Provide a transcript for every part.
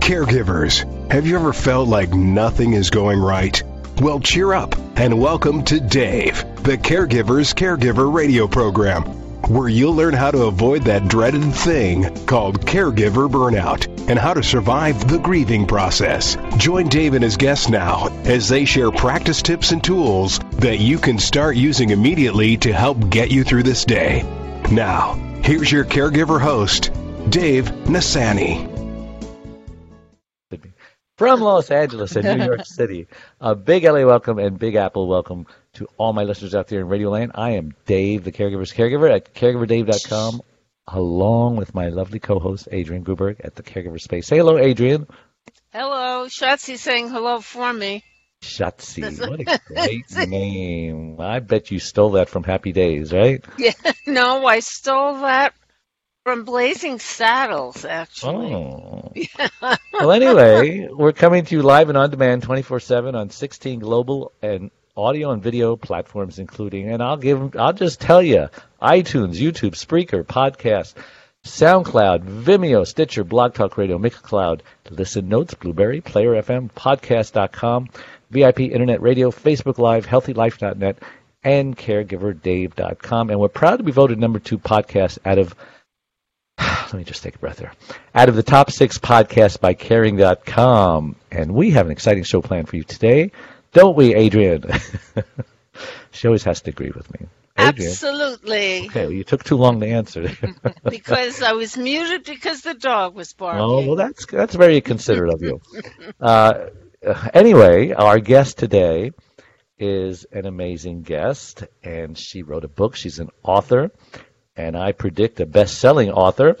Caregivers, have you ever felt like nothing is going right? Well, cheer up and welcome to Dave, the Caregiver's Caregiver radio program, where you'll learn how to avoid that dreaded thing called caregiver burnout and how to survive the grieving process. Join Dave and his guests now as they share practice tips and tools that you can start using immediately to help get you through this day. Now, here's your caregiver host, Dave Nassaney. From Los Angeles and New York City, a big LA welcome and Big Apple welcome to all my listeners out there in Radio Land. I am Dave, the caregiver's caregiver at caregiverdave.com, along with my lovely co-host Adrienne Gruberg at the Caregiver Space. Say hello, Adrienne. Hello, Shotzi saying hello for me. Shotzi, what a great name! I bet you stole that from Happy Days, right? Yeah, no, I stole that from Blazing Saddles, actually. Oh. well, anyway, we're coming to you live and on demand 24 7 on 16 global and audio and video platforms, including, and I'll give, I'll just tell you, iTunes, YouTube, Spreaker, Podcast, SoundCloud, Vimeo, Stitcher, Blog Talk Radio, Mixcloud, Listen Notes, Blubrry, Player FM, Podcast.com, VIP Internet Radio, Facebook Live, HealthyLife.net, and CaregiverDave.com. And we're proud to be voted number two podcast out of let me just take a breath there. Out of the top six podcasts by caring.com. And we have an exciting show planned for you today, don't we, Adrienne? she always has to agree with me. Adrienne. Absolutely. Okay, well, you took too long to answer. because I was muted because the dog was barking. Oh, well, that's, that's very considerate of you. Uh, anyway, our guest today is an amazing guest, and she wrote a book. She's an author and I predict a best selling author.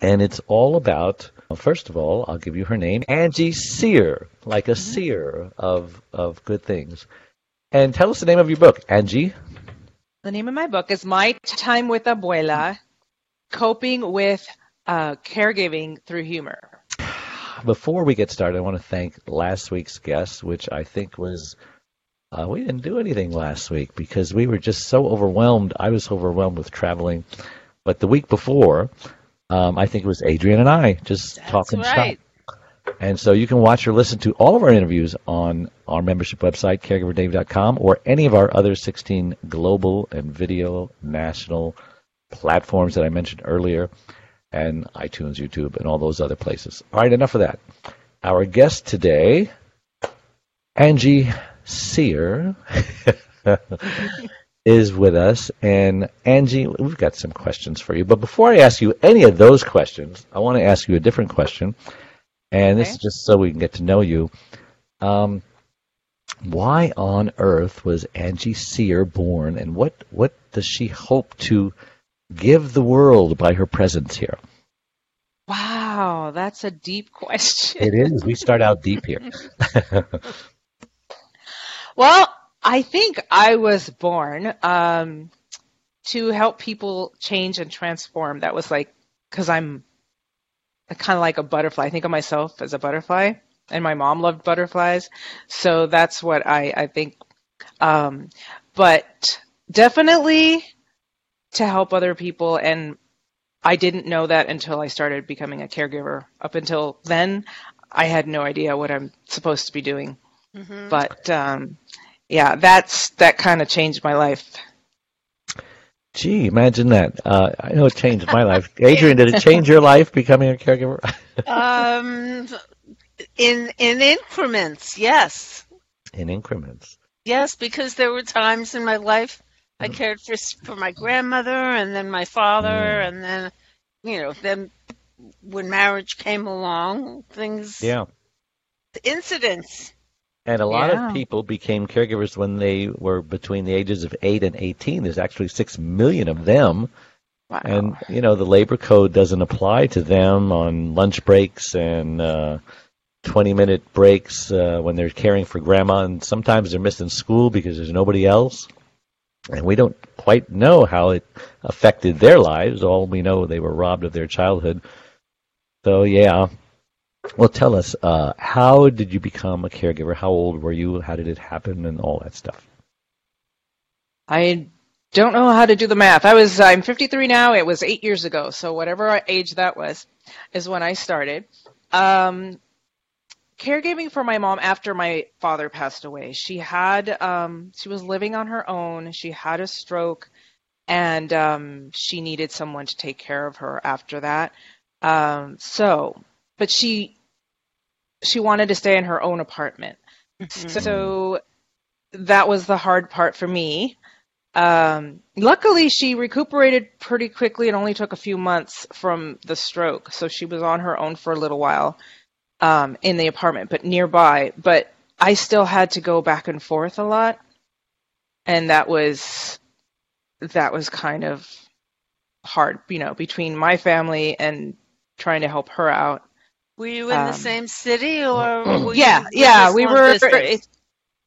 And it's all about, well, first of all, I'll give you her name Angie Cyr, like a mm-hmm. seer of, of good things. And tell us the name of your book, Angie. The name of my book is My Time with Abuela Coping with uh, Caregiving Through Humor. Before we get started, I want to thank last week's guest, which I think was uh, we didn't do anything last week because we were just so overwhelmed. I was overwhelmed with traveling. But the week before, um, I think it was Adrienne and I just That's talking right. stuff. And so you can watch or listen to all of our interviews on our membership website, caregiverdave.com, or any of our other 16 global and video national platforms that I mentioned earlier, and iTunes, YouTube, and all those other places. All right, enough of that. Our guest today, Angie Cyr is with us. And Angie, we've got some questions for you. But before I ask you any of those questions, I want to ask you a different question. And okay. this is just so we can get to know you. Um, why on earth was Angie Cyr born, and what, what does she hope to give the world by her presence here? Wow, that's a deep question. It is. We start out deep here. Well, I think I was born um, to help people change and transform. That was like, because I'm kind of like a butterfly. I think of myself as a butterfly, and my mom loved butterflies. So that's what I, I think. Um, but definitely to help other people. And I didn't know that until I started becoming a caregiver. Up until then, I had no idea what I'm supposed to be doing. Mm-hmm. But um, yeah, that's that kind of changed my life. Gee, imagine that. Uh, I know it changed my life. Adrienne, did it change your life becoming a caregiver? um, in in increments, yes. In increments. Yes, because there were times in my life I mm. cared for for my grandmother, and then my father, mm. and then you know, then when marriage came along, things. Yeah. Incidents and a lot yeah. of people became caregivers when they were between the ages of 8 and 18. There's actually 6 million of them. Wow. And, you know, the labor code doesn't apply to them on lunch breaks and uh, 20 minute breaks uh, when they're caring for grandma. And sometimes they're missing school because there's nobody else. And we don't quite know how it affected their lives. All we know, they were robbed of their childhood. So, yeah, well, tell us, uh, how did you become a caregiver? How old were you? How did it happen, and all that stuff? I don't know how to do the math. I was I'm 53 now. It was eight years ago, so whatever age that was, is when I started. Um, caregiving for my mom after my father passed away. She had um, she was living on her own. She had a stroke, and um, she needed someone to take care of her after that. Um, so, but she she wanted to stay in her own apartment. Mhm. So that was the hard part for me. Um, luckily, she recuperated pretty quickly. It only took a few months from the stroke, so she was on her own for a little while um, in the apartment, but nearby. But I still had to go back and forth a lot, and that was that was kind of hard, you know, between my family and trying to help her out. Were you in the Um, same city or? Were yeah, you yeah, we were distance?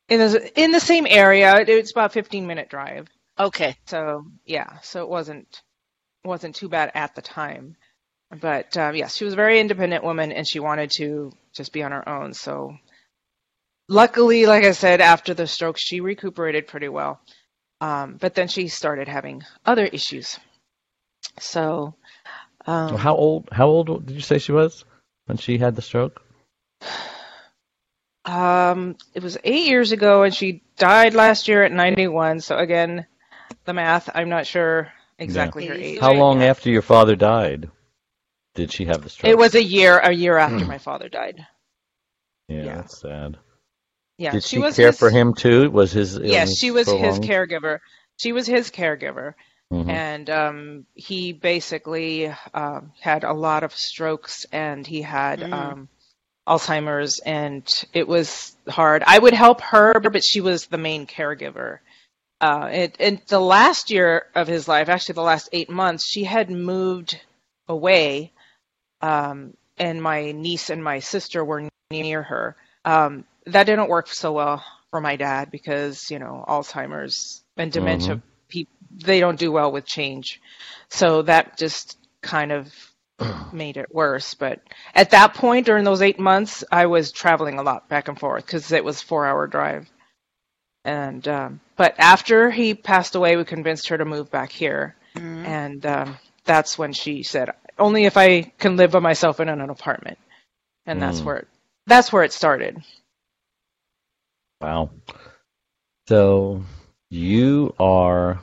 in the, in the same area. It's about 15 minute drive. Okay. So yeah, so it wasn't wasn't too bad at the time. But um, yes, she was a very independent woman, and she wanted to just be on her own. So luckily, like I said, after the stroke, she recuperated pretty well. Um, but then she started having other issues. So um, How old? How old did you say she was when she had the stroke? Um, it was eight years ago, and she died last year at 91. So again, the math, I'm not sure exactly her age. How long yeah. after your father died did she have the stroke? It was a year, a year after my father died. Yeah, yeah. that's sad. Yeah, Did she she was care his, for him too? Was his Yes, she was his prolonged? caregiver. She was his caregiver, Mhm. and um, he basically um, had a lot of strokes, and he had Mm. um, Alzheimer's, and it was hard. I would help her, but she was the main caregiver. Uh, it, and the last year of his life, actually the last eight months, she had moved away, um, and my niece and my sister were near her. Um, that didn't work so well for my dad because you know Alzheimer's and dementia, peop they don't do well with change, so that just kind of made it worse. But at that point, during those eight months, I was traveling a lot back and forth because it was four hour drive. And um, but after he passed away, we convinced her to move back here, Mhm. and um, that's when she said, "Only if I can live by myself in an apartment." And that's Mm. where it, that's where it started. Wow. So you are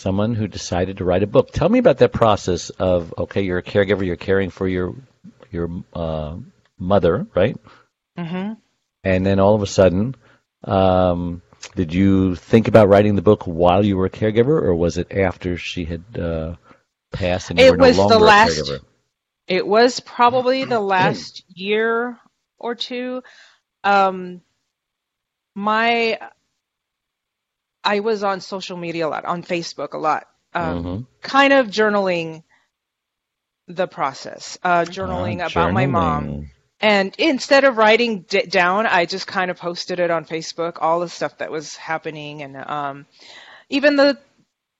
someone who decided to write a book. Tell me about that process of okay, you're a caregiver, you're caring for your your uh, mother, right? hmm And then all of a sudden, um, did you think about writing the book while you were a caregiver, or was it after she had uh, passed and you It were no was the longer a last- caregiver? It was probably the last year or two. Um, my, I was on social media a lot, on Facebook a lot, um, Mhm. kind of journaling the process, uh, journaling Ah, about my mom. And instead of writing d- down, I just kind of posted it on Facebook, all the stuff that was happening, and um, even the,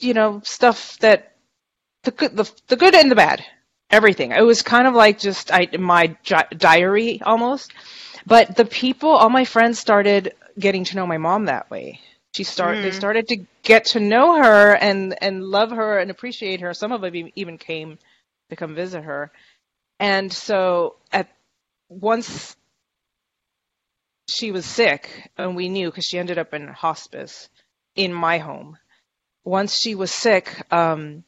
you know, stuff that the good, the, the good and the bad, everything. It was kind of like just I, my diary almost. But the people, all my friends, started getting to know my mom that way. She start, they Mm. started to get to know her and and love her and appreciate her. Some of them even came to come visit her, and so at once she was sick, and we knew because she ended up in hospice in my home. Once she was sick, um,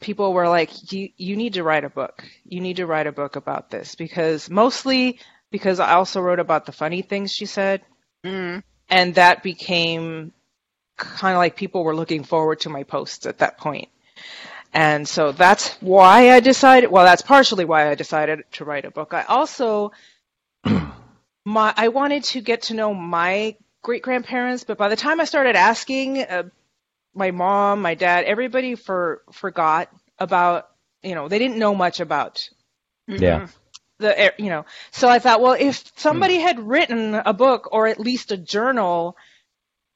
people were like, "You you need to write a book. You need to write a book about this because mostly because I also wrote about the funny things she said, Mhm. And that became kind of like people were looking forward to my posts at that point. And so that's why I decided, well, that's partially why I decided to write a book. I also, my, I wanted to get to know my great grandparents, but by the time I started asking, uh, my mom, my dad, everybody for, forgot about, you know, they didn't know much about Yeah. The you know so i thought well if somebody hmm. had written a book or at least a journal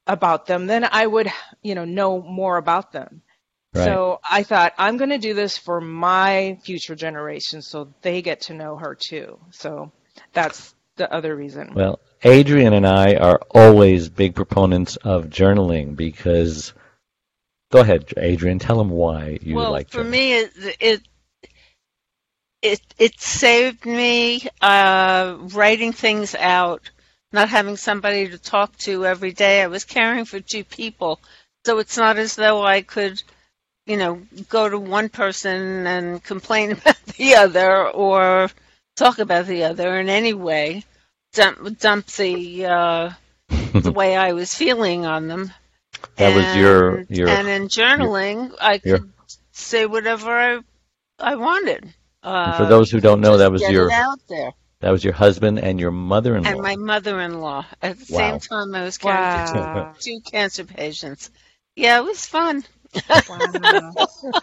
about them then i would you know know more about them Right. so i thought i'm going to do this for my future generation so they get to know her too so that's the other reason Well, Adrienne and I are always big proponents of journaling because. Go ahead, Adrienne. Tell them why you well, like for journaling. me, it, it it it saved me uh, writing things out, not having somebody to talk to every day. I was caring for two people, so it's not as though I could, you know, go to one person and complain about the other or talk about the other in any way. Dump dump the uh, the way I was feeling on them. That was your And- your and in journaling, I your- could say whatever I I wanted. Uh, for those who don't know, that was your out there. that was your husband and your mother-in-law. And my mother-in-law. At the Wow. same time, I was caring for Wow. two, two cancer patients. Yeah, it was fun. wow.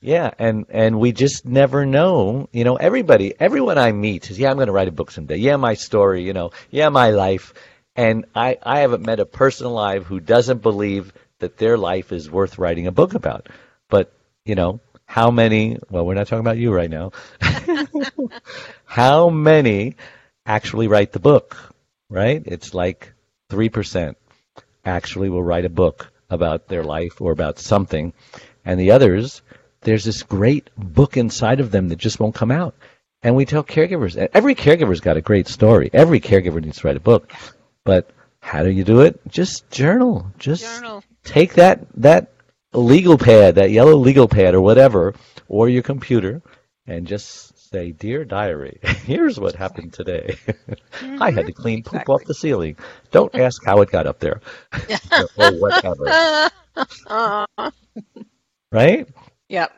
Yeah, and and we just never know. You know, everybody, everyone I meet says, "Yeah, I'm going to write a book someday. Yeah, my story. You know, yeah, my life." And I I haven't met a person alive who doesn't believe that their life is worth writing a book about. But you know, how many? Well, we're not talking about you right now. how many actually write the book? Right? It's like three percent actually will write a book about their life or about something, and the others there's this great book inside of them that just won't come out. And we tell caregivers, every caregiver's got a great story. Every caregiver needs to write a book. But how do you do it? Just journal. Just Journal. take that that legal pad, that yellow legal pad or whatever, or your computer, and just say, "Dear diary, here's what happened today. I had to mm-hmm. clean poop off the ceiling. Don't ask how it got up there, or whatever." Right? Yep.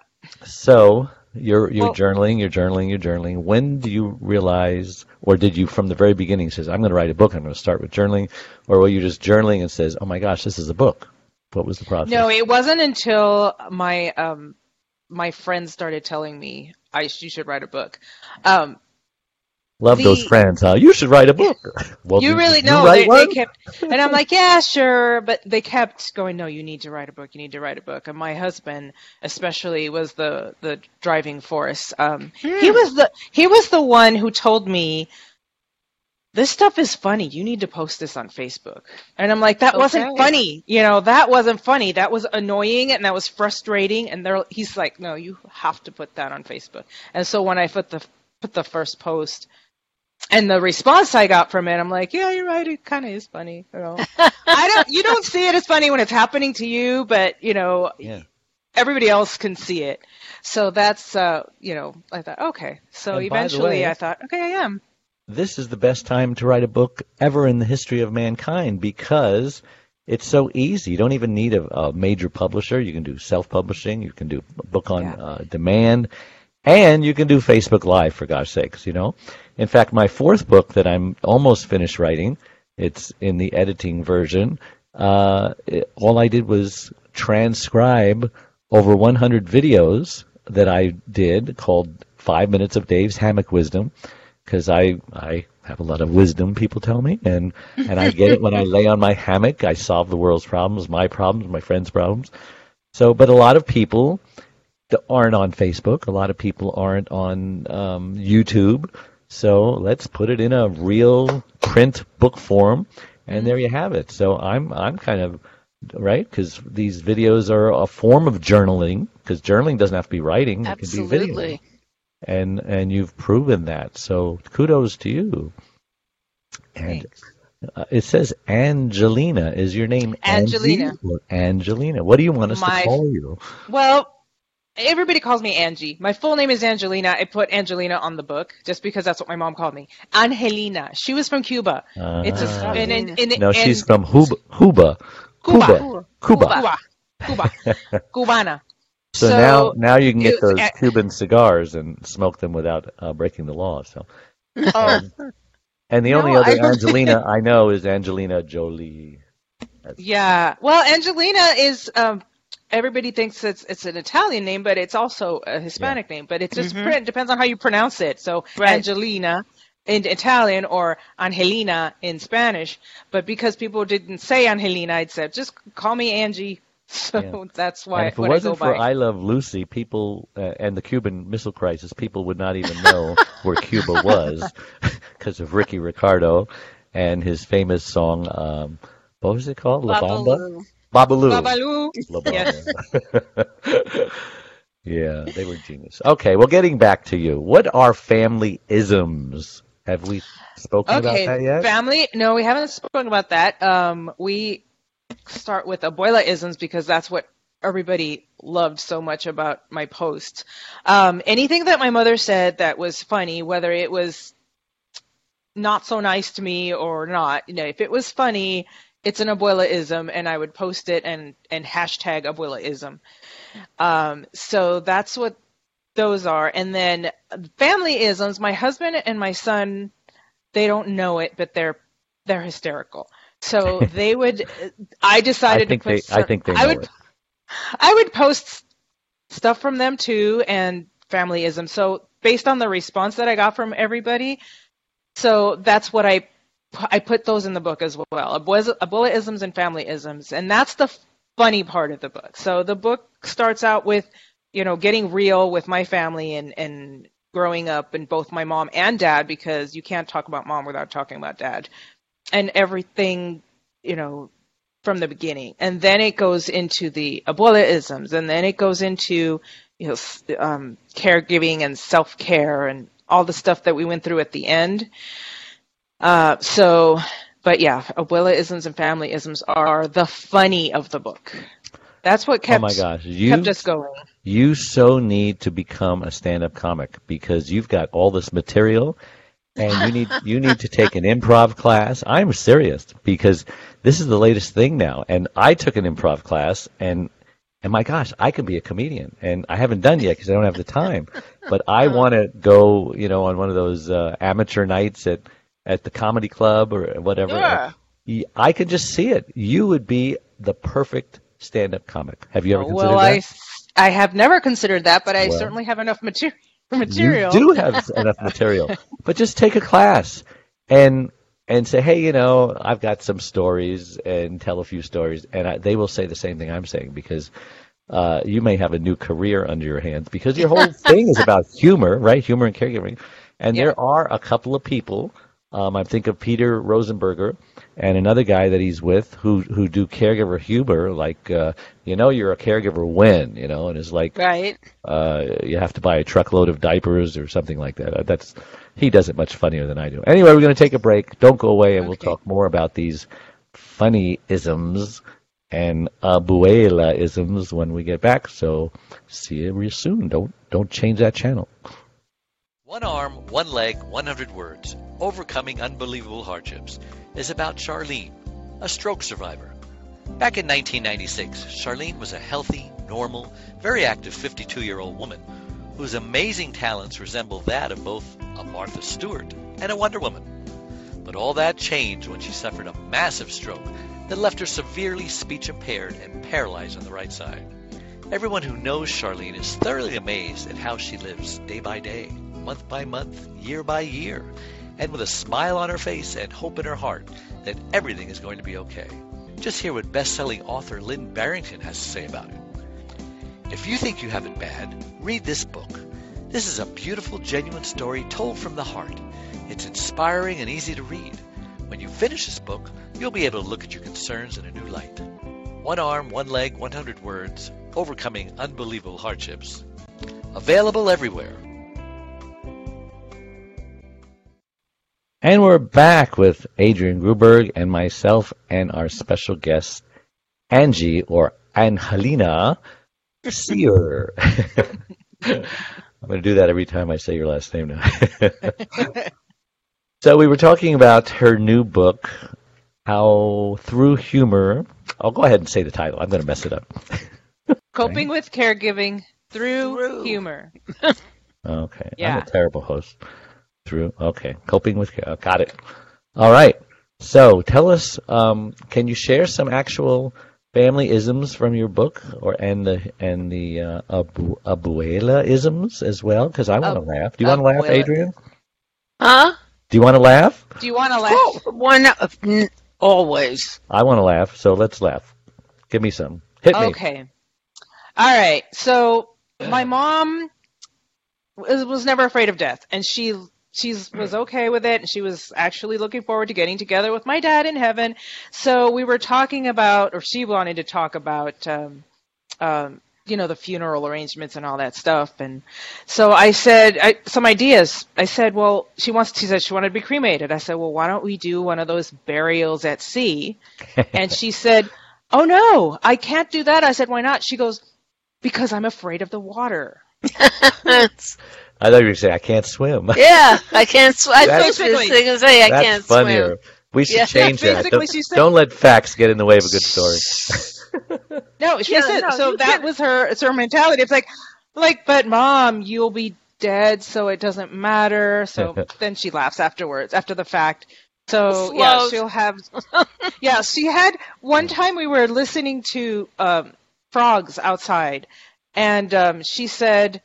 So you're you're Well- journaling, you're journaling, you're journaling. When do you realize, or did you from the very beginning says, "I'm going to write a book. I'm going to start with journaling," or were you just journaling and says, "Oh my gosh, this is a book"? What was the process? No, it wasn't until my um my friends started telling me I you should write a book. Um, Love those friends, huh? You should write a book. Well, you really you know they, they kept and i'm like yeah sure but they kept going no you need to write a book you need to write a book and my husband especially was the the driving force um he was the he was the one who told me this stuff is funny you need to post this on facebook and i'm like that wasn't funny you know that wasn't funny that was annoying and that was frustrating and they're he's like no you have to put that on facebook and so when i put the put the first post and the response I got from it, I'm like, yeah, you're right. It kind of is funny. You know, I don't. You don't see it as funny when it's happening to you, but you know, Yeah. everybody else can see it. So that's, uh, you know, I thought, okay. So And eventually, way- I thought, okay, I am. This is the best time to write a book ever in the history of mankind because it's so easy. You don't even need a, a major publisher. You can do self-publishing. You can do a book on Yeah. uh, demand, and you can do Facebook Live for gosh sakes. You know, in fact, my fourth book that I'm almost finished writing, it's in the editing version. Uh, it, all I did was transcribe over 100 videos that I did called Five Minutes of Dave's Hammock Wisdom because I I have a lot of wisdom. People tell me, and and I get it when I lay on my hammock. I solve the world's problems, my problems, my friends' problems. So, but a lot of people aren't on Facebook. A lot of people aren't on um, YouTube. So let's put it in a real print book form, and there you have it. So I'm I'm kind of right because these videos are a form of journaling because journaling doesn't have to be writing; it can be video Absolutely. And and you've proven that. So kudos to you. And uh, it says Angelina. Is your name Angelina. Angie Angelina? What do you want us My- to call you? Well, everybody calls me Angie. My full name is Angelina. I put Angelina on the book just because that's what my mom called me. Angelina. She was from Cuba. it's a Ah. and, and, and, no, she's from Huba. Huba. Cuba. Cuba. Cuba. Cuba. Cuba. Cubana. So, So, now, now you can get it- those uh, Cuban cigars and smoke them without uh, breaking the law. So, Oh, and the No, only other I- Angelina I know is Angelina Jolie. yeah. Well, Angelina is. Um, everybody thinks it's it's an Italian name, but it's also a Hispanic name. But it just Mhm. pr- depends on how you pronounce it. So Right. Angelina in Italian or Angelina in Spanish. But because people didn't say Angelina, I'd said just call me Angie. So Yeah. that's why and if it I wasn't go for by. I Love Lucy, people uh, and the Cuban Missile Crisis, people would not even know where Cuba was because of Ricky Ricardo and his famous song. Um, what was it called? La Bamba. Babalu. Babalu. Babalu. La Bamba. Yeah, they were genius. Okay, well, getting back to you, what are family isms? Have we spoken okay, about that yet? family. No, we haven't spoken about that. Um, we start with abuela isms because that's what everybody loved so much about my posts. Um, anything that my mother said that was funny, whether it was not so nice to me or not, you know, if it was funny, it's an abuela-ism, and I would post it and and hashtag abuela-ism. Um, so that's what those are. And then family isms. My husband and my son, they don't know it, but they're they're hysterical. So they would. Uh, I decided I think to put. they. I think they I would. it. I would post stuff from them too and familyism. So based on the response that I got from everybody, so that's what I I put those in the book as well. Abuela-isms and family-isms, and that's the funny part of the book. So the book starts out with you know getting real with my family and and growing up and both my mom and dad because you can't talk about mom without talking about dad and everything you know from the beginning, and then it goes into the abuela-isms, and then it goes into you know um, caregiving and self care and all the stuff that we went through at the end. Uh, so, but yeah, abuela-isms and family-isms are the funny of the book. That's what kept oh my gosh, you kept us going. you so need to become a stand-up comic because you've got all this material and you need you need to take an improv class. I'm serious because this is the latest thing now and I took an improv class and and my gosh, I could be a comedian and I haven't done yet because I don't have the time. But I want to go, you know, on one of those uh, amateur nights at at the comedy club or whatever. I could just see it. You would be the perfect stand-up comic. Have you ever considered well, that? I I have never considered that, but I Well. certainly have enough material. Material. You do have enough material, but just take a class and and say, hey, you know, I've got some stories and tell a few stories, and I, they will say the same thing I'm saying because uh, you may have a new career under your hands because your whole thing is about humor, right? Humor and caregiving, and Yeah. there are a couple of people. Um, I think of Peter Rosenberger and another guy that he's with who who do caregiver humor, like uh, you know, you're a caregiver when, you know, and it's like Right. uh, you have to buy a truckload of diapers or something like that. Uh, That's he does it much funnier than I do. Anyway, we're going to take a break. Don't go away, and we'll talk more about these funny isms and abuela isms when we get back. So see you real soon. Don't don't change that channel. One arm, one leg, 100 words. Overcoming unbelievable hardships is about Charlene, a stroke survivor. Back in 1996, Charlene was a healthy, normal, very active 52 year old woman whose amazing talents resemble that of both a Martha Stewart and a Wonder Woman. But all that changed when she suffered a massive stroke that left her severely speech impaired and paralyzed on the right side. Everyone who knows Charlene is thoroughly amazed at how she lives day by day, month by month, year by year, and with a smile on her face and hope in her heart that everything is going to be okay. Just hear what best-selling author Lynn Barrington has to say about it. If you think you have it bad, read this book. This is a beautiful, genuine story told from the heart. It's inspiring and easy to read. When you finish this book, you'll be able to look at your concerns in a new light. One arm, one leg, 100 words, overcoming unbelievable hardships. Available everywhere. And we're back with Adrienne Gruberg and myself and our special guest Angie or Angelina Cyr. I'm going to do that every time I say your last name now. so we were talking about her new book, how through humor. I'll go ahead and say the title. I'm going to mess it up. Coping with caregiving through, Through. humor. Okay. I'm a terrible host. Through. Okay. Coping with. Uh, got it. All right. So tell us. Um, can you share some actual family isms from your book, or and the and the uh, abu, abuela isms as well? Because I want to Ab- laugh. Do you want to laugh. Adrienne? Huh? Do you want to laugh? Do you want to laugh? Oh, one n- always. I want to laugh. So let's laugh. Give me some. Hit me. Okay. All right. So my mom was, was never afraid of death, and she she was okay with it, and she was actually looking forward to getting together with my dad in heaven. So we were talking about, or she wanted to talk about um, um, you know, the funeral arrangements and all that stuff. And so I said, I, some ideas. I said, well, she wants, she said she wanted to be cremated. I said, well, why don't we do one of those burials at sea? and she said, oh no, I can't do that. I said, why not? She goes, because I'm afraid of the water. That's- I thought you were going to say, I can't swim. yeah, I can't swim. I That's- thought you going to say I That's can't funnier. swim. We should Yeah, change that. Don't, said- don't let facts get in the way of a good story. No, she Yeah, said, no, so that can't- was her, it's her mentality. It's like, like, but mom, you'll be dead, so it doesn't matter. So then she laughs afterwards, after the fact. So yeah, she'll have. yeah, she had one time we were listening to um, frogs outside, and um, she said,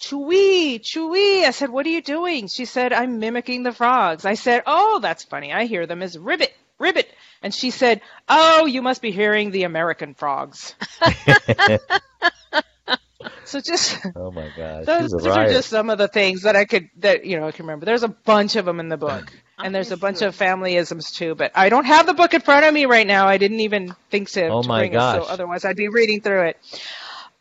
"Chewy, chewy." I said, "What are you doing?" She said, "I'm mimicking the frogs." I said, "Oh, that's funny. I hear them as ribbit, ribbit." And she said, "Oh, you must be hearing the American frogs." so just oh my gosh. those, those are just some of the things that I could that you know I can remember. There's a bunch of them in the book, and there's a bunch of familyisms too. But I don't have the book in front of me right now. I didn't even think to, Oh to my bring it, gosh. so otherwise I'd be reading through it.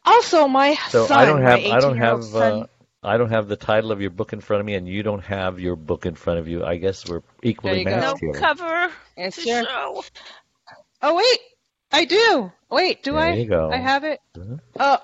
Also, my So son, I don't have my I don't 18-year-old have son, uh, I don't have the title of your book in front of me, and you don't have your book in front of you. I guess we're equally There you go. No here. cover Yes, to sure. show. Oh wait, I do. Wait, do There I? you go. I have it. Oh,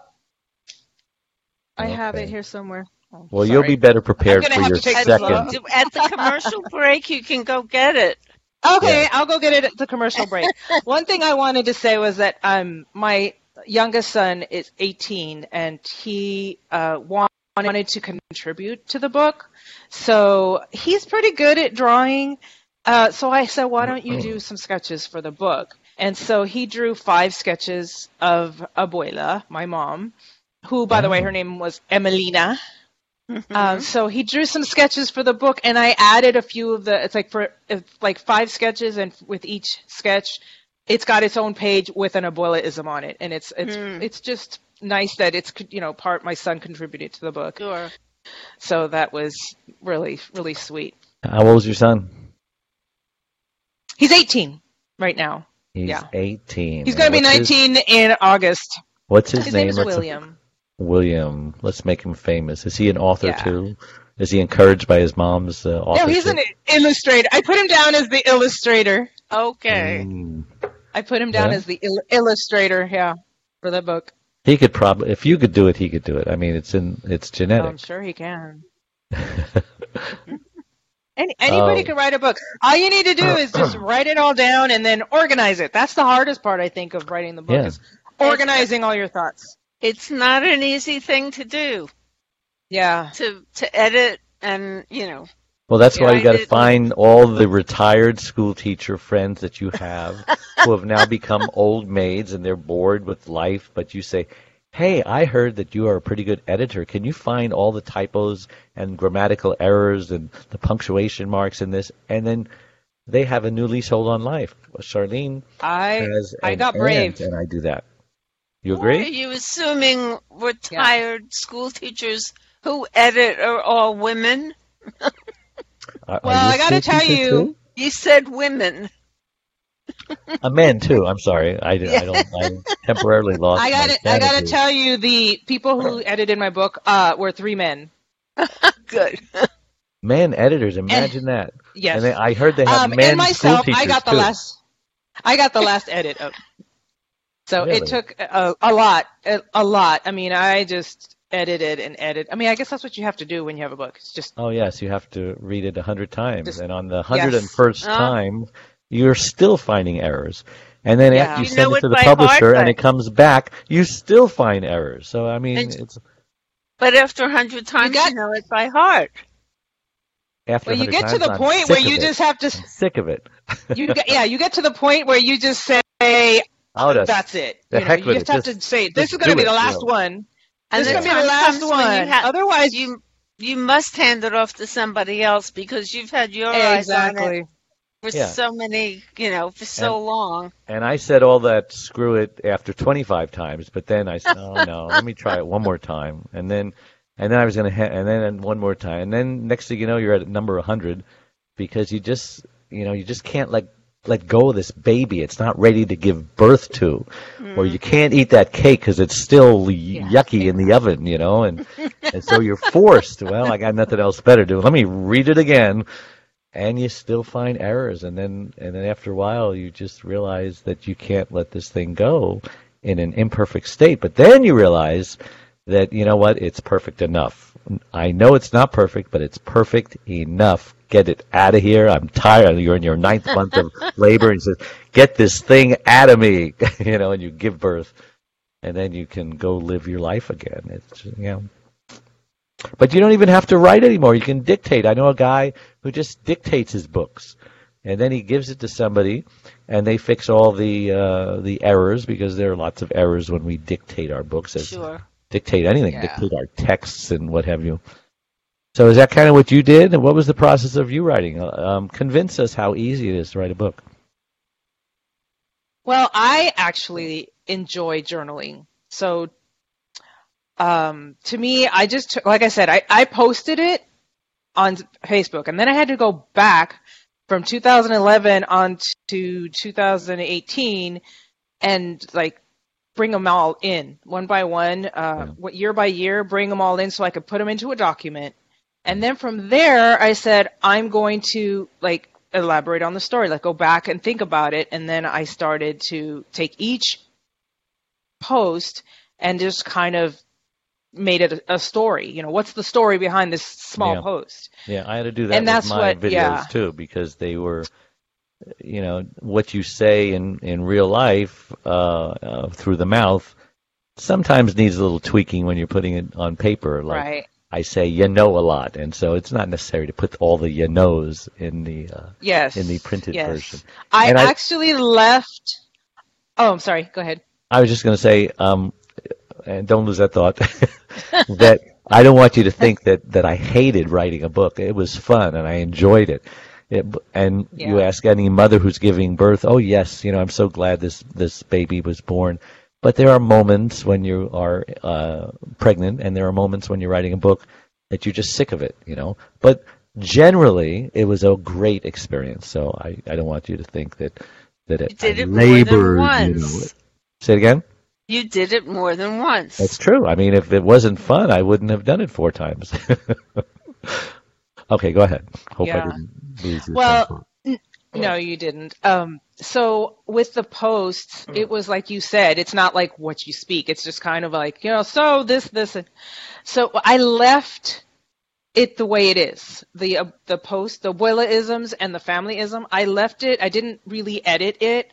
I have it here somewhere. Oh, Well, you'll be better prepared for have your to take At second. off. the, at the commercial break, you can go get it. Okay, Yeah. I'll go get it at the commercial break. One thing I wanted to say was that um, my youngest son is 18, and he uh, wanted to contribute to the book. So he's pretty good at drawing. Uh, so I said, why don't you do some sketches for the book? And so he drew five sketches of Abuela, my mom, who, by the way, her name was Emelina. Mm-hmm. Um, so he drew some sketches for the book, and I added a few of the. It's like for it's like five sketches, and with each sketch, it's got its own page with an abuelaism on it, and it's it's Hmm. it's just nice that it's you know part my son contributed to the book, Sure. so that was really really sweet. How old is your son? He's 18 right now. He's Yeah. 18. He's going to be And what's his- 19 in August. what's his, His name? name is Let's- William. William. Let's make him famous. Is he an author Yeah. too? Is he encouraged by his mom's uh, No, he's an illustrator. I put him down as the illustrator. Okay. Mm. I put him down Yeah? as the il- illustrator. Yeah, for the book. He could probably, if you could do it, he could do it. I mean, it's in, it's Oh, I'm sure he can. Any, anybody Oh. can write a book. All you need to do is just write it all down and then organize it. That's the hardest part, I think, of writing the book Yeah. is organizing all your thoughts. It's not an easy thing to do Yeah. to to edit and you know. Well, that's why you got to find all the retired school teacher friends that you have who have now become old maids and they're bored with life. But you say, "Hey, I heard that you are a pretty good editor. Can you find all the typos and grammatical errors and the punctuation marks in this?" And then they have a new leasehold on life. Charlene I has I an got brave. and I do that. You agree? Are agree? you assuming retired school teachers who edit are all women? Are- are Well, you I gotta tell you- too? You said women. a man too. I'm sorry, I, did- I don't. I temporarily lost. I gotta I gotta tell you the people who edited my book uh, were three men. Good. Man editors, imagine that. Yes. And they, I heard they have um, men and myself, school teachers I got the too. last. I got the last edit of. So Really? it took a, a lot, a, a lot. I mean, I just edited and edited. I mean, I guess that's what you have to do when you have a book. It's just Oh yes, you have to read it a hundred times, Just- and on the hundred and first Ah. time, you're still finding errors. And then Yeah. after you, You send it it to the by heart, publisher and it comes back, you still find errors. So I mean, And- it's But after a hundred times, you, got- know it by heart. after well, you 100 get to the I'm point where you it. just have to. I'm sick of it. You get, yeah, you get to the point where you just say I'll just- that's it. the You, know, heck you with just it. have Just- to say this is going to be it, the you last know. one. And This is going to be the last comes when you one. ha- Otherwise, you you must hand it off to somebody else because you've had your eyes on it for Yeah. so many, you know, for so long. And I said all that screw it after 25 times, but then I said, oh no, let me try it one more time. And then, and then I was going to, ha- and then one more time. And then next thing you know, you're at number 100 because you just, you know, you just can't let let go of this baby. It's not ready to give birth to, hmm. or you can't eat that cake because it's still yucky in the oven, you know, and and so you're forced. Well, I got nothing else better to do. Let me read it again, and you still find errors, and then and then after a while, you just realize that you can't let this thing go in an imperfect state. But then you realize that you know what, it's perfect enough. I know it's not perfect, but it's perfect enough get it out of here. I'm tired. You're in your ninth month of labor, and says, "Get this thing out of me," you know, and you give birth, and then you can go live your life again. It's you know. But you don't even have to write anymore. You can dictate. I know a guy who just dictates his books, and then he gives it to somebody, and they fix all the uh, the errors because there are lots of errors when we dictate our books. As Sure. Dictate anything, Yeah. dictate our texts and what have you. So is that kind of what you did? And what was the process of you writing? Um, convince us how easy it is to write a book. Well, I actually enjoy journaling. So, um, to me, I just took, like I said, I, I posted it on Facebook, and then I had to go back from 2011 on to 2018 and like bring them all in one by one, uh, what year by year, bring them all in so I could put them into a document. And then from there, I said, I'm going to like elaborate on the story, like go back and think about it. And then I started to take each post and just kind of made it a, a story. You know, what's the story behind this small Yeah. post? Yeah, I had to do that And with that's my what- videos yeah. too because they were, you know, what you say in in real life uh, uh, through the mouth sometimes needs a little tweaking when you're putting it on paper. Like right. I say, you know a lot, and so it's not necessary to put all the you knows in the uh, Yes. in the printed yes. version. I I- actually left. Oh, I'm sorry. Go ahead. I was just going to say, um, and don't lose that thought, that I don't want you to think that, that I hated writing a book. It was fun and I enjoyed it. it and you ask any mother who's giving birth, oh yes, you know, I'm so glad this, this baby was born. But there are moments when you are uh, pregnant and there are moments when you're writing a book that you're just sick of it, you know. But generally, it was a great experience. So I, I don't want you to think that, that it, You did I it more than once. you know. Say it again? You did it more than once. That's true. I mean, if it wasn't fun, I wouldn't have done it four times. okay, go ahead. Hope I Yeah. didn't lose your Well, temper. No, you didn't. Um, so with the posts, it was like you said, it's not like what you speak. It's just kind of like, you know, so this, this, and so I left it the way it is. The uh, the post, the Willa-isms and the family-ism, I left it. I didn't really edit it.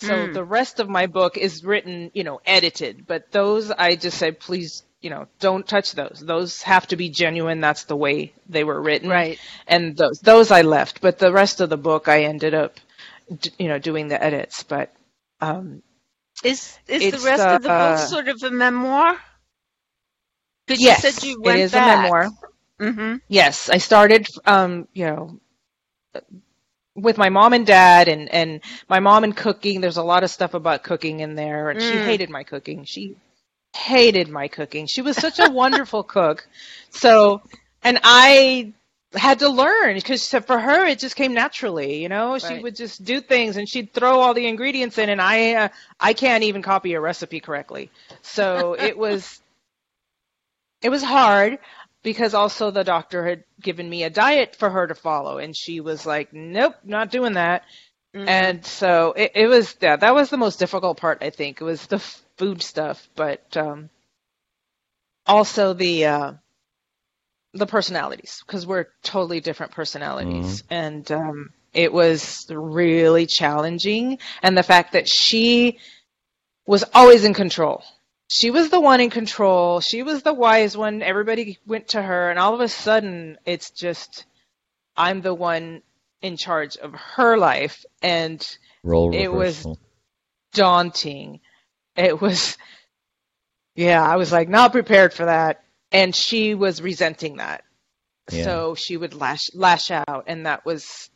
So Mm. the rest of my book is written, you know, edited. But those, I just said, please, you know, don't touch those. Those have to be genuine. That's the way they were written Right. and those those I left, but the rest of the book I ended up, d- you know, doing the edits. But um, Is is the rest of the uh, book sort of a memoir? Because yes, you said you went it is back. a memoir. Mm-hmm. Yes, I started, um, you know, with my mom and dad, and and my mom and cooking. There's a lot of stuff about cooking in there, and she Mm. hated my cooking. She hated my cooking. She was such a wonderful cook. So, and I had to learn because for her it just came naturally. You know, she would just do things, and she'd throw all the ingredients in, and I uh, I can't even copy a recipe correctly. So it was it was hard because also the doctor had given me a diet for her to follow and she was like nope not doing that Mm-hmm. and so it, it was yeah that was the most difficult part i think it was the food stuff but um also the uh the personalities because we're totally different personalities. And um it was really challenging. And the fact that she was always in control. She was the one in control. She was the wise one. Everybody went to her, and all of a sudden, it's just I'm the one in charge of her life, and Role it was- daunting. It was, yeah, I was like not prepared for that, and she was resenting that. Yeah. So she would lash lash out, and that was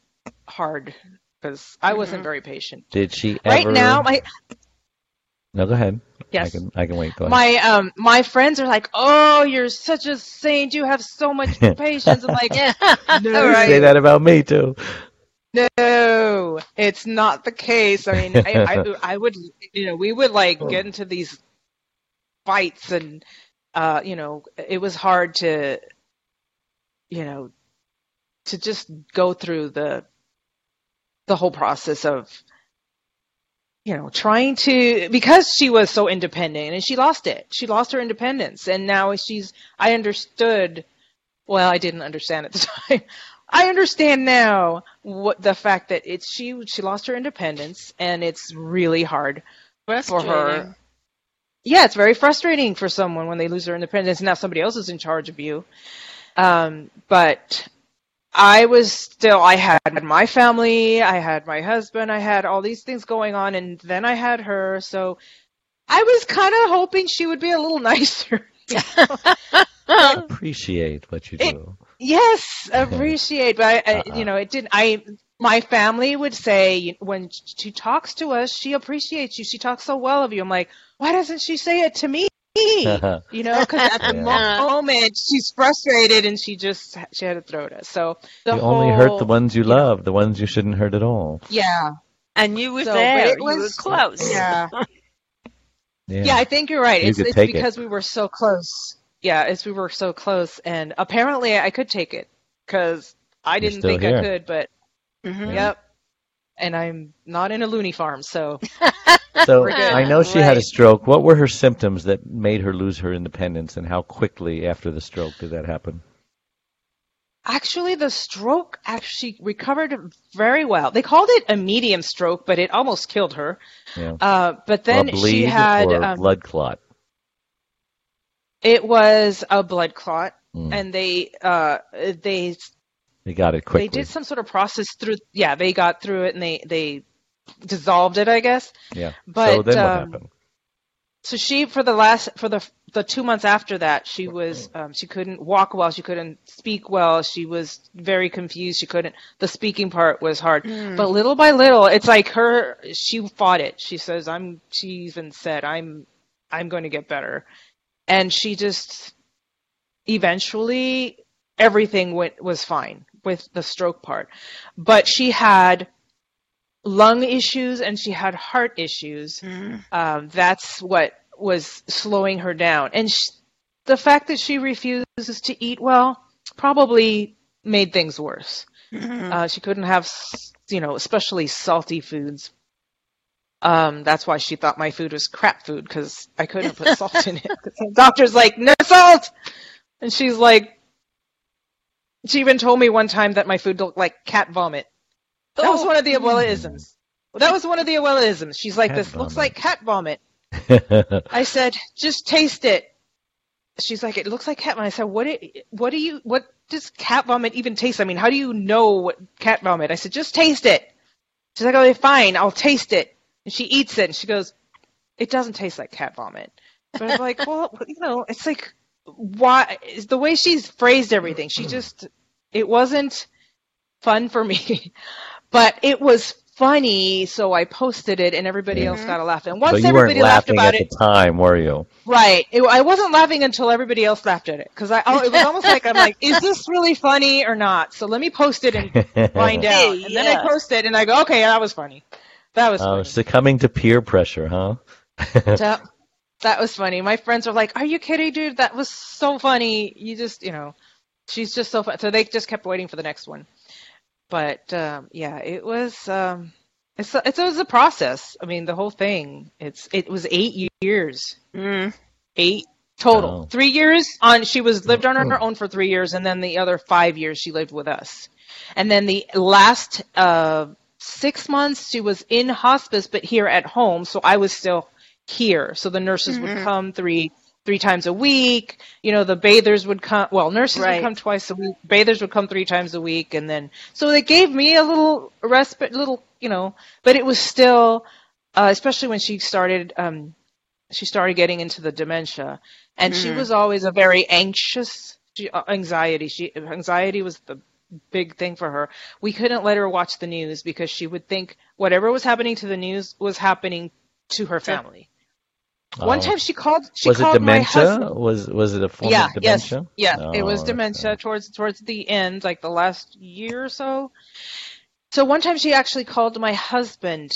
hard because I wasn't Mhm. very patient. Did she ever... Right now, my no, go ahead. yes. I can. I can wait. Go ahead. my um my friends are like, "Oh, you're such a saint. You have so much patience." I'm like, Yeah. No, You right. say that about me too. No, it's not the case. I mean, I, I, I would, you know, we would like get into these fights, and uh, you know, it was hard to, you know, to just go through the the whole process of you know trying to because she was so independent and she lost it she lost her independence and now she's i understood well i didn't understand at the time i understand now what the fact that it's she she lost her independence and it's really hard for her. Yeah it's very frustrating for someone when they lose their independence and now somebody else is in charge of you um, but I was still, I had my family, I had my husband, I had all these things going on, and then I had her. So I was kind of hoping she would be a little nicer. Appreciate what you It- do. yes, appreciate, but I, I, Uh-uh. you know, it didn't. I my family would say when she talks to us, she appreciates you. She talks so well of you. I'm like, why doesn't she say it to me? you know, because at the Yeah. moment she's frustrated and she just she had to throw at us. So the you only hurt the ones you you know, love, the ones you shouldn't hurt at all. Yeah, And you were So, there. it you were was- close. yeah, Yeah. yeah. I think you're right. You it's could it's take it. because we were so close. Yeah, it's we were so close, and apparently I could take it because I You're didn't think here. I could, but Mhm. yep. And I'm not in a loony farm, so So I know she had a stroke. What were her symptoms that made her lose her independence, and how quickly after the stroke did that happen? actually the stroke actually recovered very well. They called it a medium stroke, but it almost killed her. Yeah. Uh, but then a bleed she had or um, blood clot. it was a blood clot, Mm. and they uh, they They got it quickly. they did some sort of process through. Yeah, they got through it and they they dissolved it, I guess. yeah. But so then what um, happened? so she for the last for the the two months after that she was um, she couldn't walk well she couldn't speak well she was very confused she couldn't the speaking part was hard Mm. but little by little it's like her she fought it she says i'm she even said i'm i'm going to get better and she just eventually everything went was fine with the stroke part but she had lung issues and she had heart issues Mhm. um, that's what was slowing her down. And sh- the fact that she refuses to eat well probably made things worse. Mhm. Uh, she couldn't have, you know, especially salty foods. Um, that's why she thought my food was crap food because I couldn't put salt in it. The doctor's like, no salt, and she's like, she even told me one time that my food looked like cat vomit. That was Oh. one of the abuela-isms. That was one of the abuela-isms. She's like, Cat this looks like cat vomit. I said, just taste it. She's like, it looks like cat vomit. I said, what? It, what do you? What does cat vomit even taste? I mean, how do you know what cat vomit? I said, just taste it. She's like, okay, fine, I'll taste it. And she eats it, and she goes, it doesn't taste like cat vomit. But I'm like, well, you know, it's like, why? It's the way she's phrased everything, she hmm. just, it wasn't fun for me, but it was funny, so I posted it, and everybody else Mhm. got a laugh. And so once you weren't everybody laughed laughing about at it, the time, were you? Right. It, I wasn't laughing until everybody else laughed at it because I oh, it was almost like I'm like, is this really funny or not? So let me post it and find out. Hey, And then. I post it and I go, okay, that was funny. That was Oh, funny. succumbing to peer pressure, huh? that, that was funny. My friends were like, "Are you kidding, dude? That was so funny. You just, you know, she's just so fun." So they just kept waiting for the next one. But um, yeah, it was. Um, it's it's, it was a process. I mean, the whole thing. It's it was eight years. Mm. eight total. Oh. Three years on she was lived on her own for three years, and then the other five years she lived with us. And then the last uh, six months she was in hospice, but here at home. So I was still here. So the nurses would Mhm. come three three times a week. You know, the bathers would come. Well, nurses Right. would come twice a week. Bathers would come three times a week, and then so they gave me a little respite, a little you know. But it was still, uh, especially when she started. Um, she started getting into the dementia and she Mhm. was always a very anxious she, uh, anxiety she anxiety was the big thing for her we couldn't let her watch the news because she would think whatever was happening to the news was happening to her family one Oh. time she called she was it called my dementia? Was was it a form yeah of dementia? yes yeah it was Oh, dementia okay. towards towards the end like the last year or so So one time she actually called my husband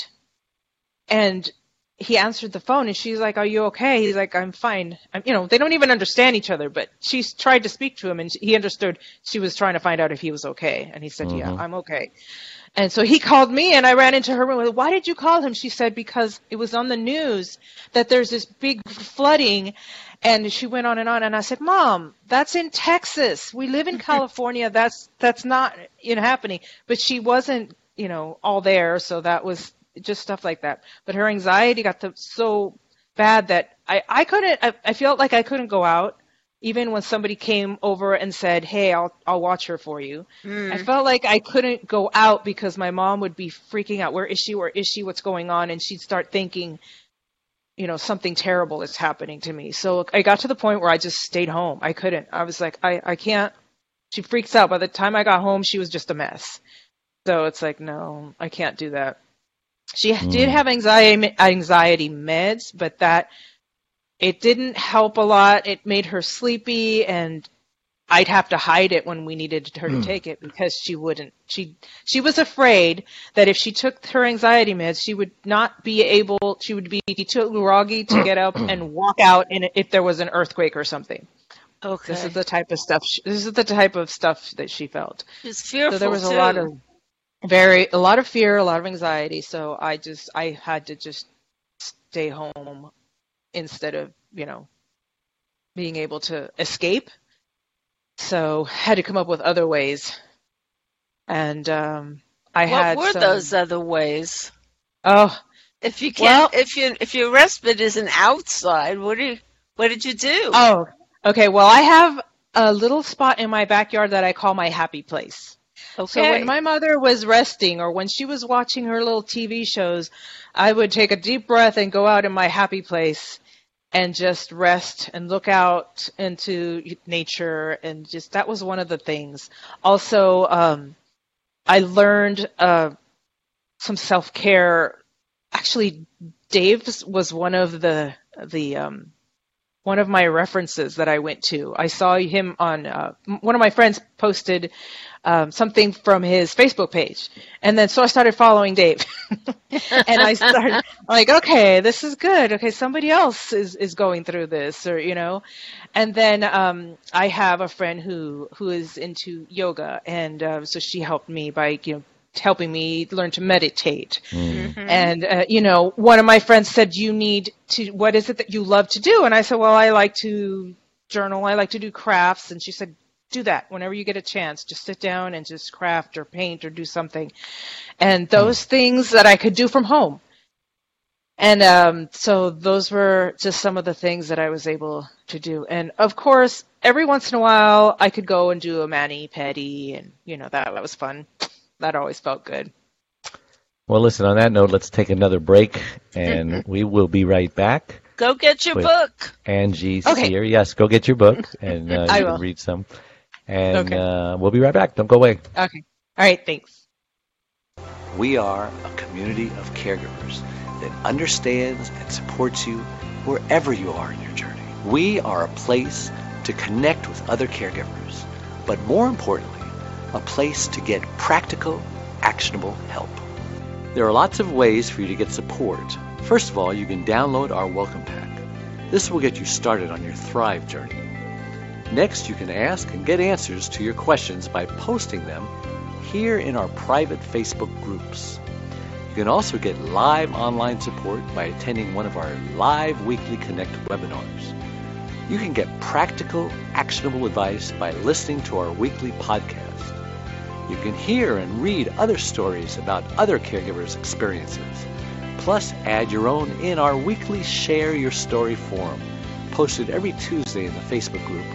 and he answered the phone and she's like, "Are you okay?" He's like, "I'm fine." I'm, you know, they don't even understand each other, but she tried to speak to him and he understood she was trying to find out if he was okay, and he said, "Yeah, Mhm. I'm okay." And so he called me and I ran into her room. Why did you call him? She said because it was on the news that there's this big flooding and she went on and on and I said, "Mom, that's in Texas. We live in California. That's that's not you know happening." But she wasn't, you know, all there, so that was just stuff like that. But her anxiety got to, so bad that I I couldn't I, I felt like I couldn't go out even when somebody came over and said, "Hey, I'll I'll watch her for you." Mm. I felt like I couldn't go out because my mom would be freaking out. Where is she? Where is she? What's going on? And she'd start thinking, you know, something terrible is happening to me. So I got to the point where I just stayed home. I couldn't. I was like, I, I can't. She freaks out. By the time I got home, she was just a mess. So it's like, no, I can't do that. She did Mm. have anxiety anxiety meds, but that it didn't help a lot. It made her sleepy and I'd have to hide it when we needed her to hmm. take it because she wouldn't. She she was afraid that if she took her anxiety meds, she would not be able. She would be too groggy to get up and walk out in if there was an earthquake or something. Okay. This is the type of stuff. She, this is the type of stuff that she felt. She's fearful So there was a too. lot of very a lot of fear, a lot of anxiety. So I just I had to just stay home instead of you know being able to escape. So had to come up with other ways, and um, I what had What were some, those other ways? Oh, If you can't, Well- if you if your respite isn't outside, what do you, what did you do? oh, okay. Well, I have a little spot in my backyard that I call my happy place. okay. So when my mother was resting or when she was watching her little TV shows, I would take a deep breath and go out in my happy place and just rest and look out into nature and just that was one of the things. Also, um, I learned uh, some self care. Actually, Dave was one of the the um, one of my references that I went to. I saw him on uh, one of my friends posted um, something from his Facebook page, and then so I started following Dave, and I started like, okay, this is good. Okay, somebody else is is going through this, or you know, and then um, I have a friend who who is into yoga, and uh, so she helped me by you know helping me learn to meditate. Mhm. And uh, you know, one of my friends said, "You need to. What is it that you love to do?" And I said, "Well, I like to journal. I like to do crafts." And she said, "Do that whenever you get a chance. Just sit down and just craft or paint or do something." And those things that I could do from home. And um, so those were just some of the things that I was able to do. And of course, every once in a while, I could go and do a mani pedi, and you know that that was fun. That always felt good. Well, listen, on that note, let's take another break, and we will be right back. Go get your book. Angie Okay. Cyr, yes, go get your book, and uh, I you will. can read some. And Okay. uh, we'll be right back. Don't go away. Okay. All right. Thanks. We are a community of caregivers that understands and supports you wherever you are in your journey. We are a place to connect with other caregivers, but more importantly, a place to get practical, actionable help. There are lots of ways for you to get support. First of all, you can download our welcome pack. This will get you started on your Thrive journey. Next, you can ask and get answers to your questions by posting them here in our private Facebook groups. You can also get live online support by attending one of our live weekly Connect webinars. You can get practical, actionable advice by listening to our weekly podcast. You can hear and read other stories about other caregivers' experiences. Plus, add your own in our weekly Share Your Story forum, posted every Tuesday in the Facebook group.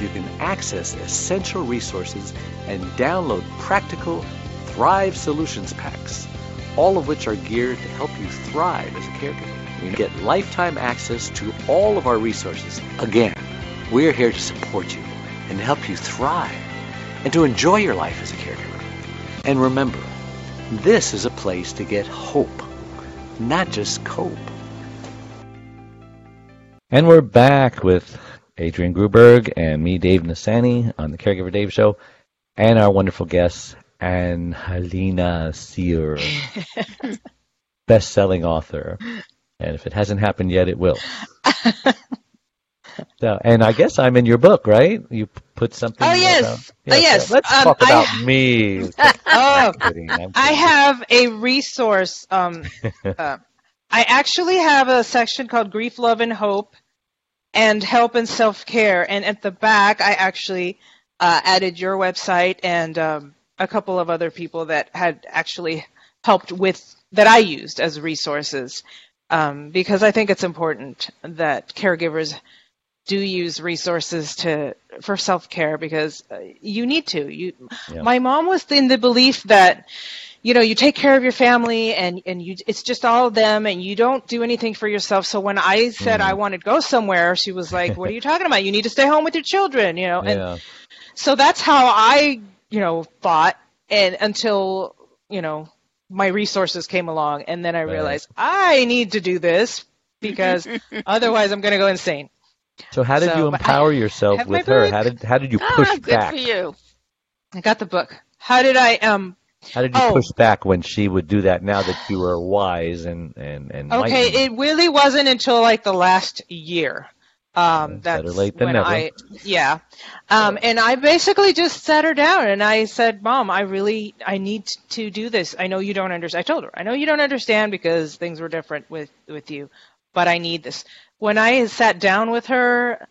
You can access essential resources and download practical Thrive Solutions packs, all of which are geared to help you thrive as a caregiver. You get lifetime access to all of our resources. Again, we're here to support you and help you thrive and to enjoy your life as a caregiver. And remember, this is a place to get hope, not just cope. And we're back with Adrienne Gruberg and me, Dave Nassaney, on the Caregiver Dave Show, and our wonderful guest, and Helena Sear, best-selling author. And if it hasn't happened yet, it will. so, and I guess I'm in your book, right? You put something. Oh, about- yes. Oh, yes. Let's Um, talk I- about me. Oh, kidding, I'm I have a resource. Um, uh, I actually have a section called Grief, Love, and Hope, and Help and Self Care. And at the back, I actually uh, added your website and um, a couple of other people that had actually helped with that I used as resources, um, because I think it's important that caregivers do use resources to for self care because uh, you need to. You, Yeah. my mom was in the belief that you know you take care of your family and and you it's just all of them and you don't do anything for yourself. So when I said Mm. I wanted to go somewhere, she was like, "What are you talking about? You need to stay home with your children." You know, and Yeah. so that's how I, you know, thought and until, you know, my resources came along and then I Right. realized I need to do this because otherwise I'm going to go insane. So how did So, you but I empower yourself with her? book. How did how did you push ah, good back? for you. I got the book. How did I um How did you Oh. push back when she would do that? Now that you were wise and and and Okay, it really wasn't until like the last year. Um, Better that's late than never. I, yeah. Um, and I basically just sat her down and I said, Mom, I really, I need to do this. I know you don't understand. I told her, I know you don't understand because things were different with, with you, but I need this. When I sat down with her,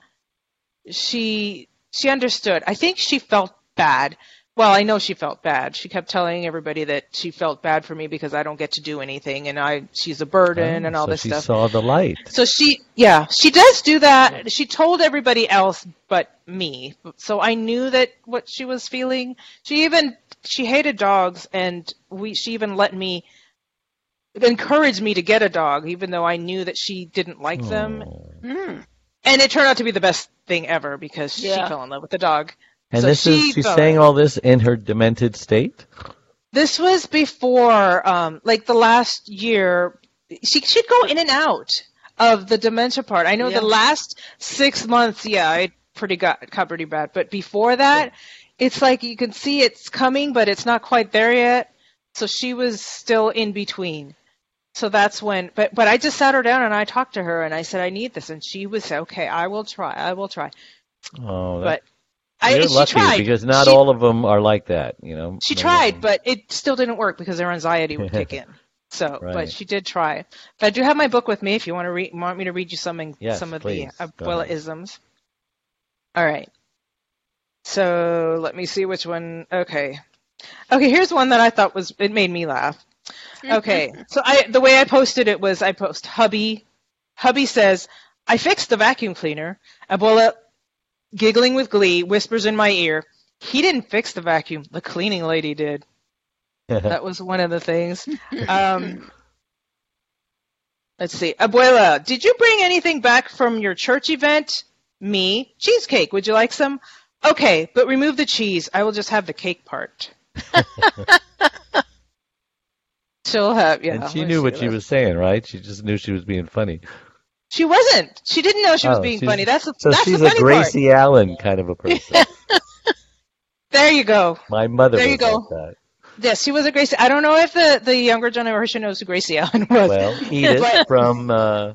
she, she understood. I think she felt bad. Well, I know she felt bad. She kept telling everybody that she felt bad for me because I don't get to do anything and I, she's a burden and all Oh, so this she stuff. saw the light. So she, yeah, she does do that. She told everybody else but me. So I knew that what she was feeling. She even she hated dogs, and we she even let me encourage me to get a dog, even though I knew that she didn't like them. Oh. Hmm. And it turned out to be the best thing ever because she fell in love with the dog. And So this she is she's felt saying all this in her demented state. This was before, um, like the last year. She she'd go in and out of the dementia part. I know Yeah. the last six months, yeah, I pretty got got pretty bad. But before that, it's like you can see it's coming, but it's not quite there yet. So she was still in between. So that's when, but but I just sat her down and I talked to her and I said I need this, and she was okay. I will try. I will try. Oh, But that, I you're lucky tried because not She- all of them are like that. You know, She tried, but it still didn't work because her anxiety would kick in. So, Right. but she did try. But I do have my book with me if you want to read, want me to read you some Yes, some of please. the Go Abuela isms. All right. So let me see which one. Okay. Okay, here's one that I thought was it made me laugh. Okay, so I the way I posted it was I post hubby. Hubby says, "I fixed the vacuum cleaner." Abuela, giggling with glee, whispers in my ear, "He didn't fix the vacuum. The cleaning lady did." that was one of the things. Um, let's see. Abuela, did you bring anything back from your church event? Me. Cheesecake. Would you like some? Okay, but remove the cheese. I will just have the cake part. She'll have, yeah. and she knew see what she was saying, right? She just knew she was being funny. She wasn't. She didn't know she was Oh, being funny. That's the, So that's she's the a funny part. Gracie Allen kind of a person. There you go. My mother There was you go. like that. Yes, she was a Gracie. I don't know if the, the younger generation knows who Gracie Allen was. Well, Edith from uh,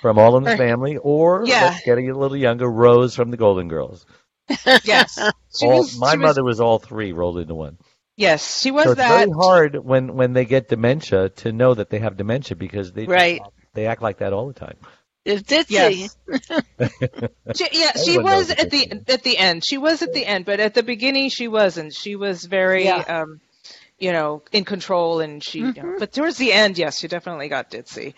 from All in the Family, or Yeah. let's get a little younger, Rose from the Golden Girls. yes. All, was, my was- mother was all three rolled into one. Yes, she was so it's that. very hard when when they get dementia to know that they have dementia because they Right. they act like that all the time. Did Yes. She, yeah, she was at the at the end. She was at the end, but at the beginning she wasn't. She was very, Yeah. um, you know, in control, and she. you know, Mhm. but towards the end, yes, she definitely got ditzy.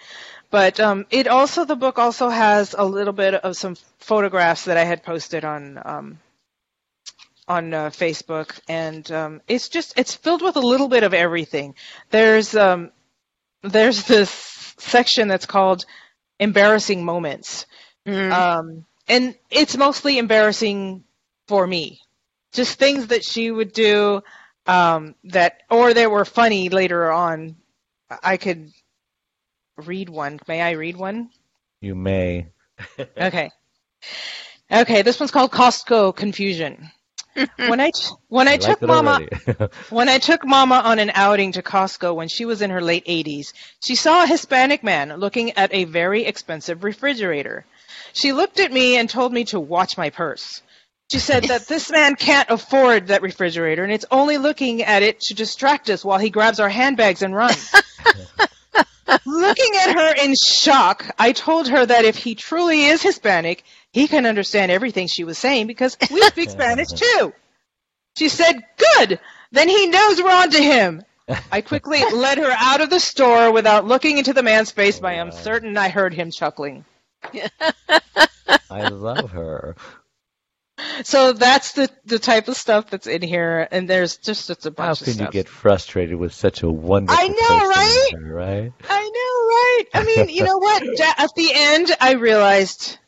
But um, it also the book also has a little bit of some photographs that I had posted on um, on uh, Facebook, and um, it's just it's filled with a little bit of everything. There's um, there's this section that's called embarrassing moments. Mm. Um, and it's mostly embarrassing for me. Just things that she would do um, that, or that were funny later on. I could read one. May I read one? You may. Okay. Okay, this one's called Costco Confusion. when I when I, I took Mama when I took Mama on an outing to Costco when she was in her late 80s, she saw a Hispanic man looking at a very expensive refrigerator. She looked at me and told me to watch my purse. She said that this man can't afford that refrigerator and it's only looking at it to distract us while he grabs our handbags and runs. Looking at her in shock, I told her that if he truly is Hispanic, he can understand everything she was saying because we speak Spanish too. She said, Good! Then he knows we're on to him. I quickly led her out of the store without looking into the man's face, but I am certain I heard him chuckling. I love her. So that's the, the type of stuff that's in here, and there's just it's a bunch How of can stuff. you get frustrated with such a wonderful I know, right? her, right? I know, right? I mean, you know what? At the end, I realized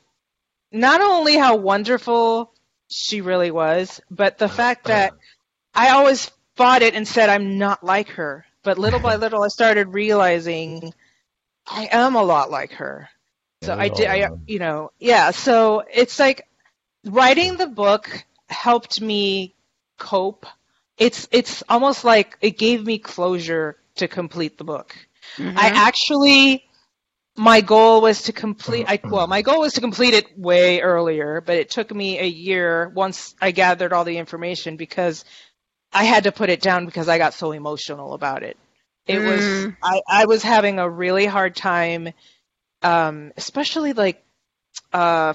not only how wonderful she really was, but the fact that I always fought it and said I'm not like her. But little by little, I started realizing I am a lot like her. So I did, I, Oh. you know, yeah. So it's like writing the book helped me cope. It's it's almost like it gave me closure to complete the book. I mm-hmm. actually my goal was to complete I well my goal was to complete it way earlier, but it took me a year once I gathered all the information because I had to put it down because I got so emotional about it. It was Mm. I I was having a really hard time um especially like uh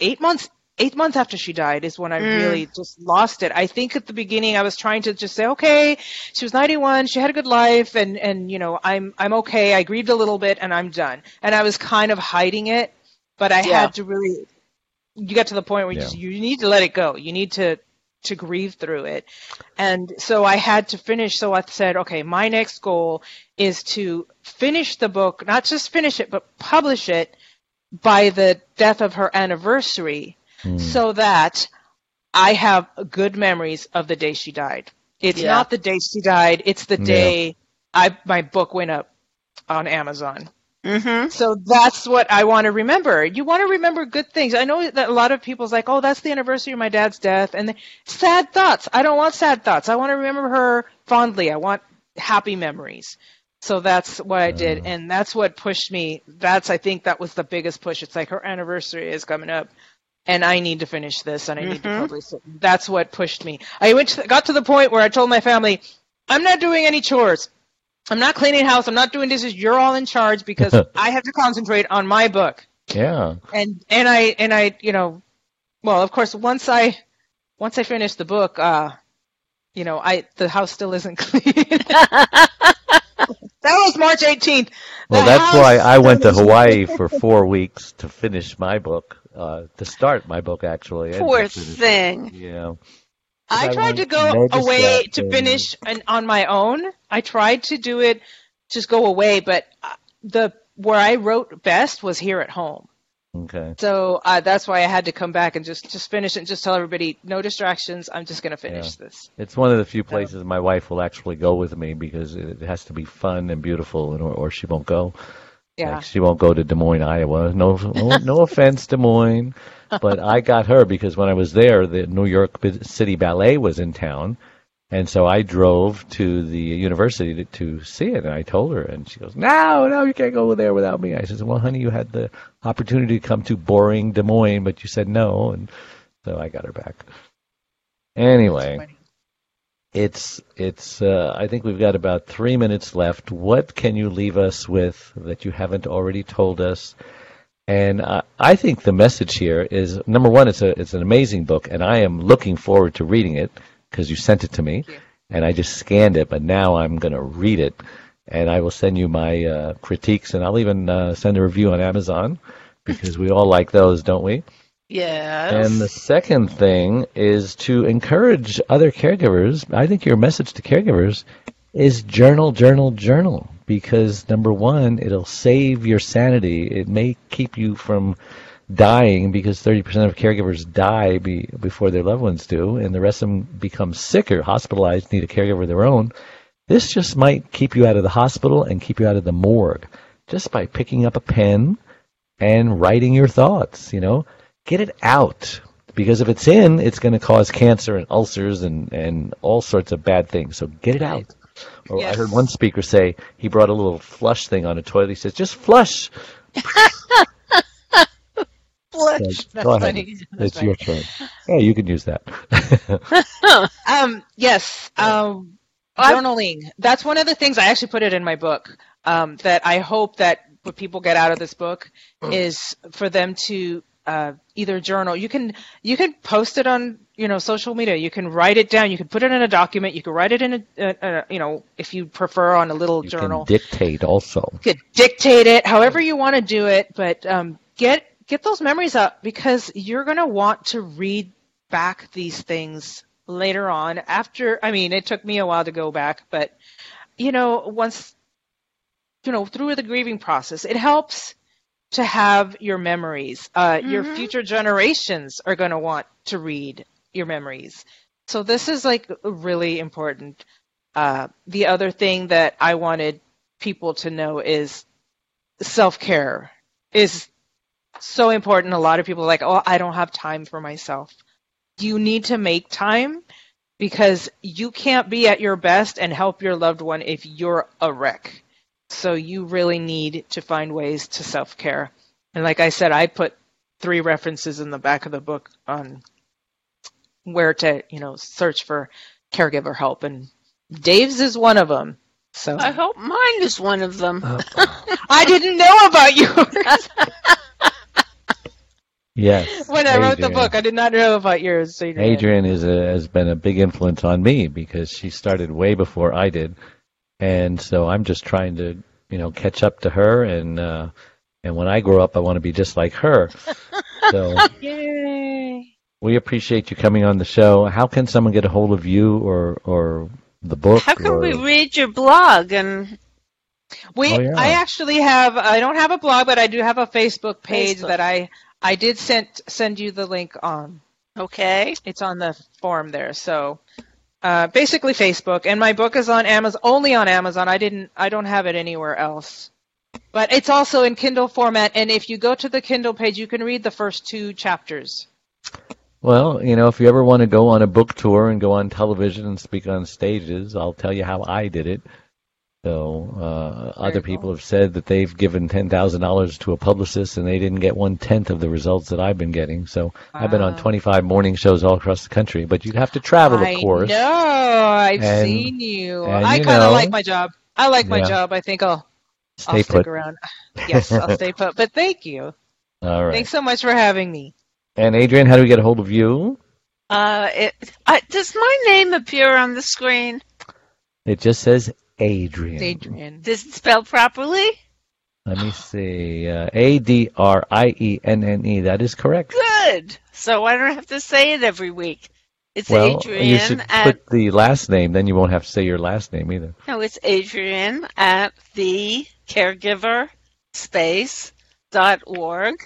8 months eight months after she died is when I Mm. really just lost it. I think at the beginning I was trying to just say, okay, she was 91, she had a good life, and and you know I'm I'm okay. I grieved a little bit, and I'm done. And I was kind of hiding it, but I Yeah. had to really. You get to the point where you Yeah. just you need to let it go. You need to to grieve through it, and so I had to finish. So I said, okay, my next goal is to finish the book, not just finish it, but publish it by the death of her anniversary Hmm. so that I have good memories of the day she died. It's Yeah. not the day she died, it's the Yeah. day I my book went up on Amazon. Mm-hmm. So that's what I want to remember. You want to remember good things. I know that a lot of people's like, "Oh, that's the anniversary of my dad's death." And sad thoughts. I don't want sad thoughts. I want to remember her fondly. I want happy memories. So that's what I did, and that's what pushed me. That's I think that was the biggest push. It's like her anniversary is coming up, and I need to finish this, and I need to Mhm. publish it. That's what pushed me. I went to, got to the point where I told my family, "I'm not doing any chores. I'm not cleaning house. I'm not doing dishes. You're all in charge because I have to concentrate on my book." Yeah. And and I and I you know, well, of course, once I once I finish the book, uh, you know, I the house still isn't clean. that was March 18th. Well, The that's why I went to Hawaii for four weeks to finish my book, uh, to start my book actually. Poor to thing. Yeah. I I tried to go away to distraction. finish an, on my own. I tried to do it, just go away, but uh, the where I wrote best was here at home. Okay. So uh, that's why I had to come back and just just finish it and just tell everybody no distractions. I'm just gonna finish this. It's one of the few places my wife will actually go with me because it has to be fun and beautiful, and or, or she won't go. Yeah. Like she won't go to Des Moines, Iowa. No, no, no offense, Des Moines, but I got her because when I was there, the New York City Ballet was in town, and so I drove to the university to, to see it. And I told her, and she goes, "No, no, you can't go there without me." I said, "Well, honey, you had the opportunity to come to boring Des Moines, but you said no," and so I got her back. Anyway. It's it's uh, i think we've got about three minutes left. What can you leave us with that you haven't already told us? And uh, i think the message here is number one it's a it's an amazing book and i am looking forward to reading it because you sent it to me and i just scanned it but now i'm going to read it and i will send you my uh, critiques and i'll even uh, send a review on amazon because we all like those don't we Yes. and the second thing is to encourage other caregivers. I think your message to caregivers is journal, journal, journal. Because number one, it'll save your sanity. It may keep you from dying because 30% of caregivers die be, before their loved ones do, and the rest of them become sicker, hospitalized, need a caregiver of their own. This just might keep you out of the hospital and keep you out of the morgue just by picking up a pen and writing your thoughts, you know get it out. because if it's in, it's going to cause cancer and ulcers and, and all sorts of bad things. So get it out. Or I heard one speaker say he brought a little flush thing on a toilet. He says, just flush. Flush. So, That's funny. That's It's your turn. Yeah, you can use that. Um, yes. Um, journaling. That's one of the things I actually put it in my book. Um, that I hope that what people get out of this book is for them to uh, either journal. You can you can post it on you know social media. You can write it down. You can put it in a document. You can write it in a, a, a you know if you prefer on a little You journal. can dictate also. You could dictate it however you want to do it, but um, get get those memories up because you're going to want to read back these things later on. After, I mean, it took me a while to go back, but you know, once you know through the grieving process, it helps to have your memories. Uh, Your Mhm. future generations are going to want to read your memories. So this is like really important. Uh, the other thing that I wanted people to know is self care is so important. A lot of people are like, oh, I don't have time for myself. You need to make time because you can't be at your best and help your loved one if you're a wreck. So you really need to find ways to self care. And like I said, I put three references in the back of the book on where to, you know, search for caregiver help. And Dave's is one of them. So I hope mine is one of them. Oh, I didn't know about yours Yes. when I wrote the book. I did not know about yours. Adrienne. Adrienne is a, has been a big influence on me because she started way before I did, and so I'm just trying to you know catch up to her and uh, and when I grow up I want to be just like her. so Yay! we appreciate you coming on the show. How can someone get a hold of you or or the book? How can or, we read your blog? And We, Oh, yeah. I actually have. I don't have a blog, but I do have a Facebook page Facebook. that I I did send send you the link on. okay, It's on the form there. So uh, basically Facebook, and my book is on Amazon, only on Amazon. I didn't. I don't have it anywhere else. But it's also in Kindle format, and if you go to the Kindle page, you can read the first two chapters. Well, you know, if you ever want to go on a book tour and go on television and speak on stages, I'll tell you how I did it. So, uh, other cool. people have said that they've given $10,000 to a publicist and they didn't get one tenth of the results that I've been getting. So, I've been on 25 morning shows all across the country, but you'd have to travel, I of course. know. I've And- seen you. and I kind of like my job. I like my job. I think I'll, Stay I'll put. stick around. Yes, I'll stay put. But thank you. All right. Thanks so much for having me. And Adrienne, how do we get a hold of you? uh, it, I, does my name appear on the screen? It just says Adrienne. Adrienne. Does it spell properly? Let me see. Uh, A D R I E N N E. That is correct. Good. So I don't have to say it every week. It's Well, Adrienne you should at put the last name, then you won't have to say your last name either. no, it's Adrienne at the caregiver space dot org.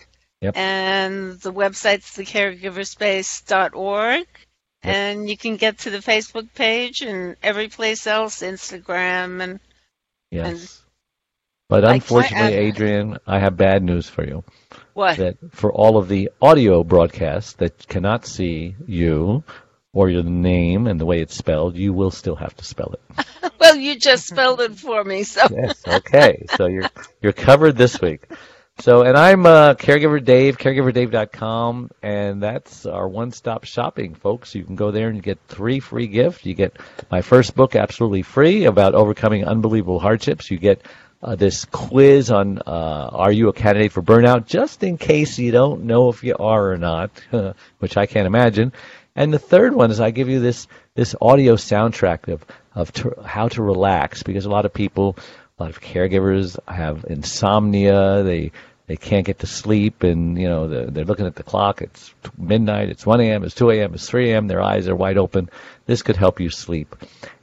Yep. And the website's thecaregiverspace.org. And you can get to the Facebook page and every place else, Instagram and Yes. But Like, unfortunately, Adrienne, I have bad news for you. what? That for all of the audio broadcasts that cannot see you or your name and the way it's spelled, you will still have to spell it. Well, you just spelled it for me, so Yes. Okay. so you're you're covered this week. So, and I'm uh, Caregiver Dave, caregiverdave.com, and that's our one-stop shopping, folks. You can go there and get three free gifts. You get my first book absolutely free about overcoming unbelievable hardships. You get uh, this quiz on uh, Are You a Candidate for Burnout, just in case you don't know if you are or not, which I can't imagine. And the third one is I give you this this audio soundtrack of of how to relax because a lot of people, a lot of caregivers have insomnia. They they can't get to sleep, and you know they're, they're looking at the clock. It's midnight. It's 1 a.m. It's 2 a.m. It's 3 a.m. Their eyes are wide open. This could help you sleep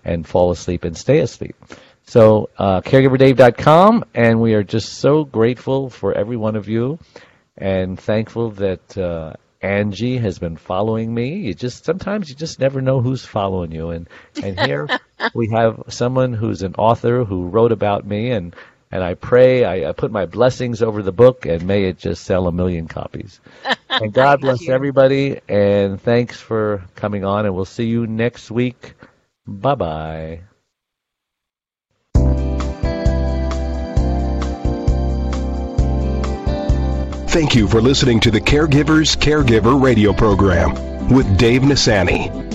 and fall asleep and stay asleep. So uh, caregiverdave.com, and we are just so grateful for every one of you, and thankful that uh, Angie has been following me. You just sometimes you just never know who's following you, and and here we have someone who's an author who wrote about me, and And I pray, I, I put my blessings over the book, and may it just sell a million copies. and God bless you. everybody, and thanks for coming on, and we'll see you next week. Bye bye. Thank you for listening to the Caregivers Caregiver radio program with Dave Nassaney.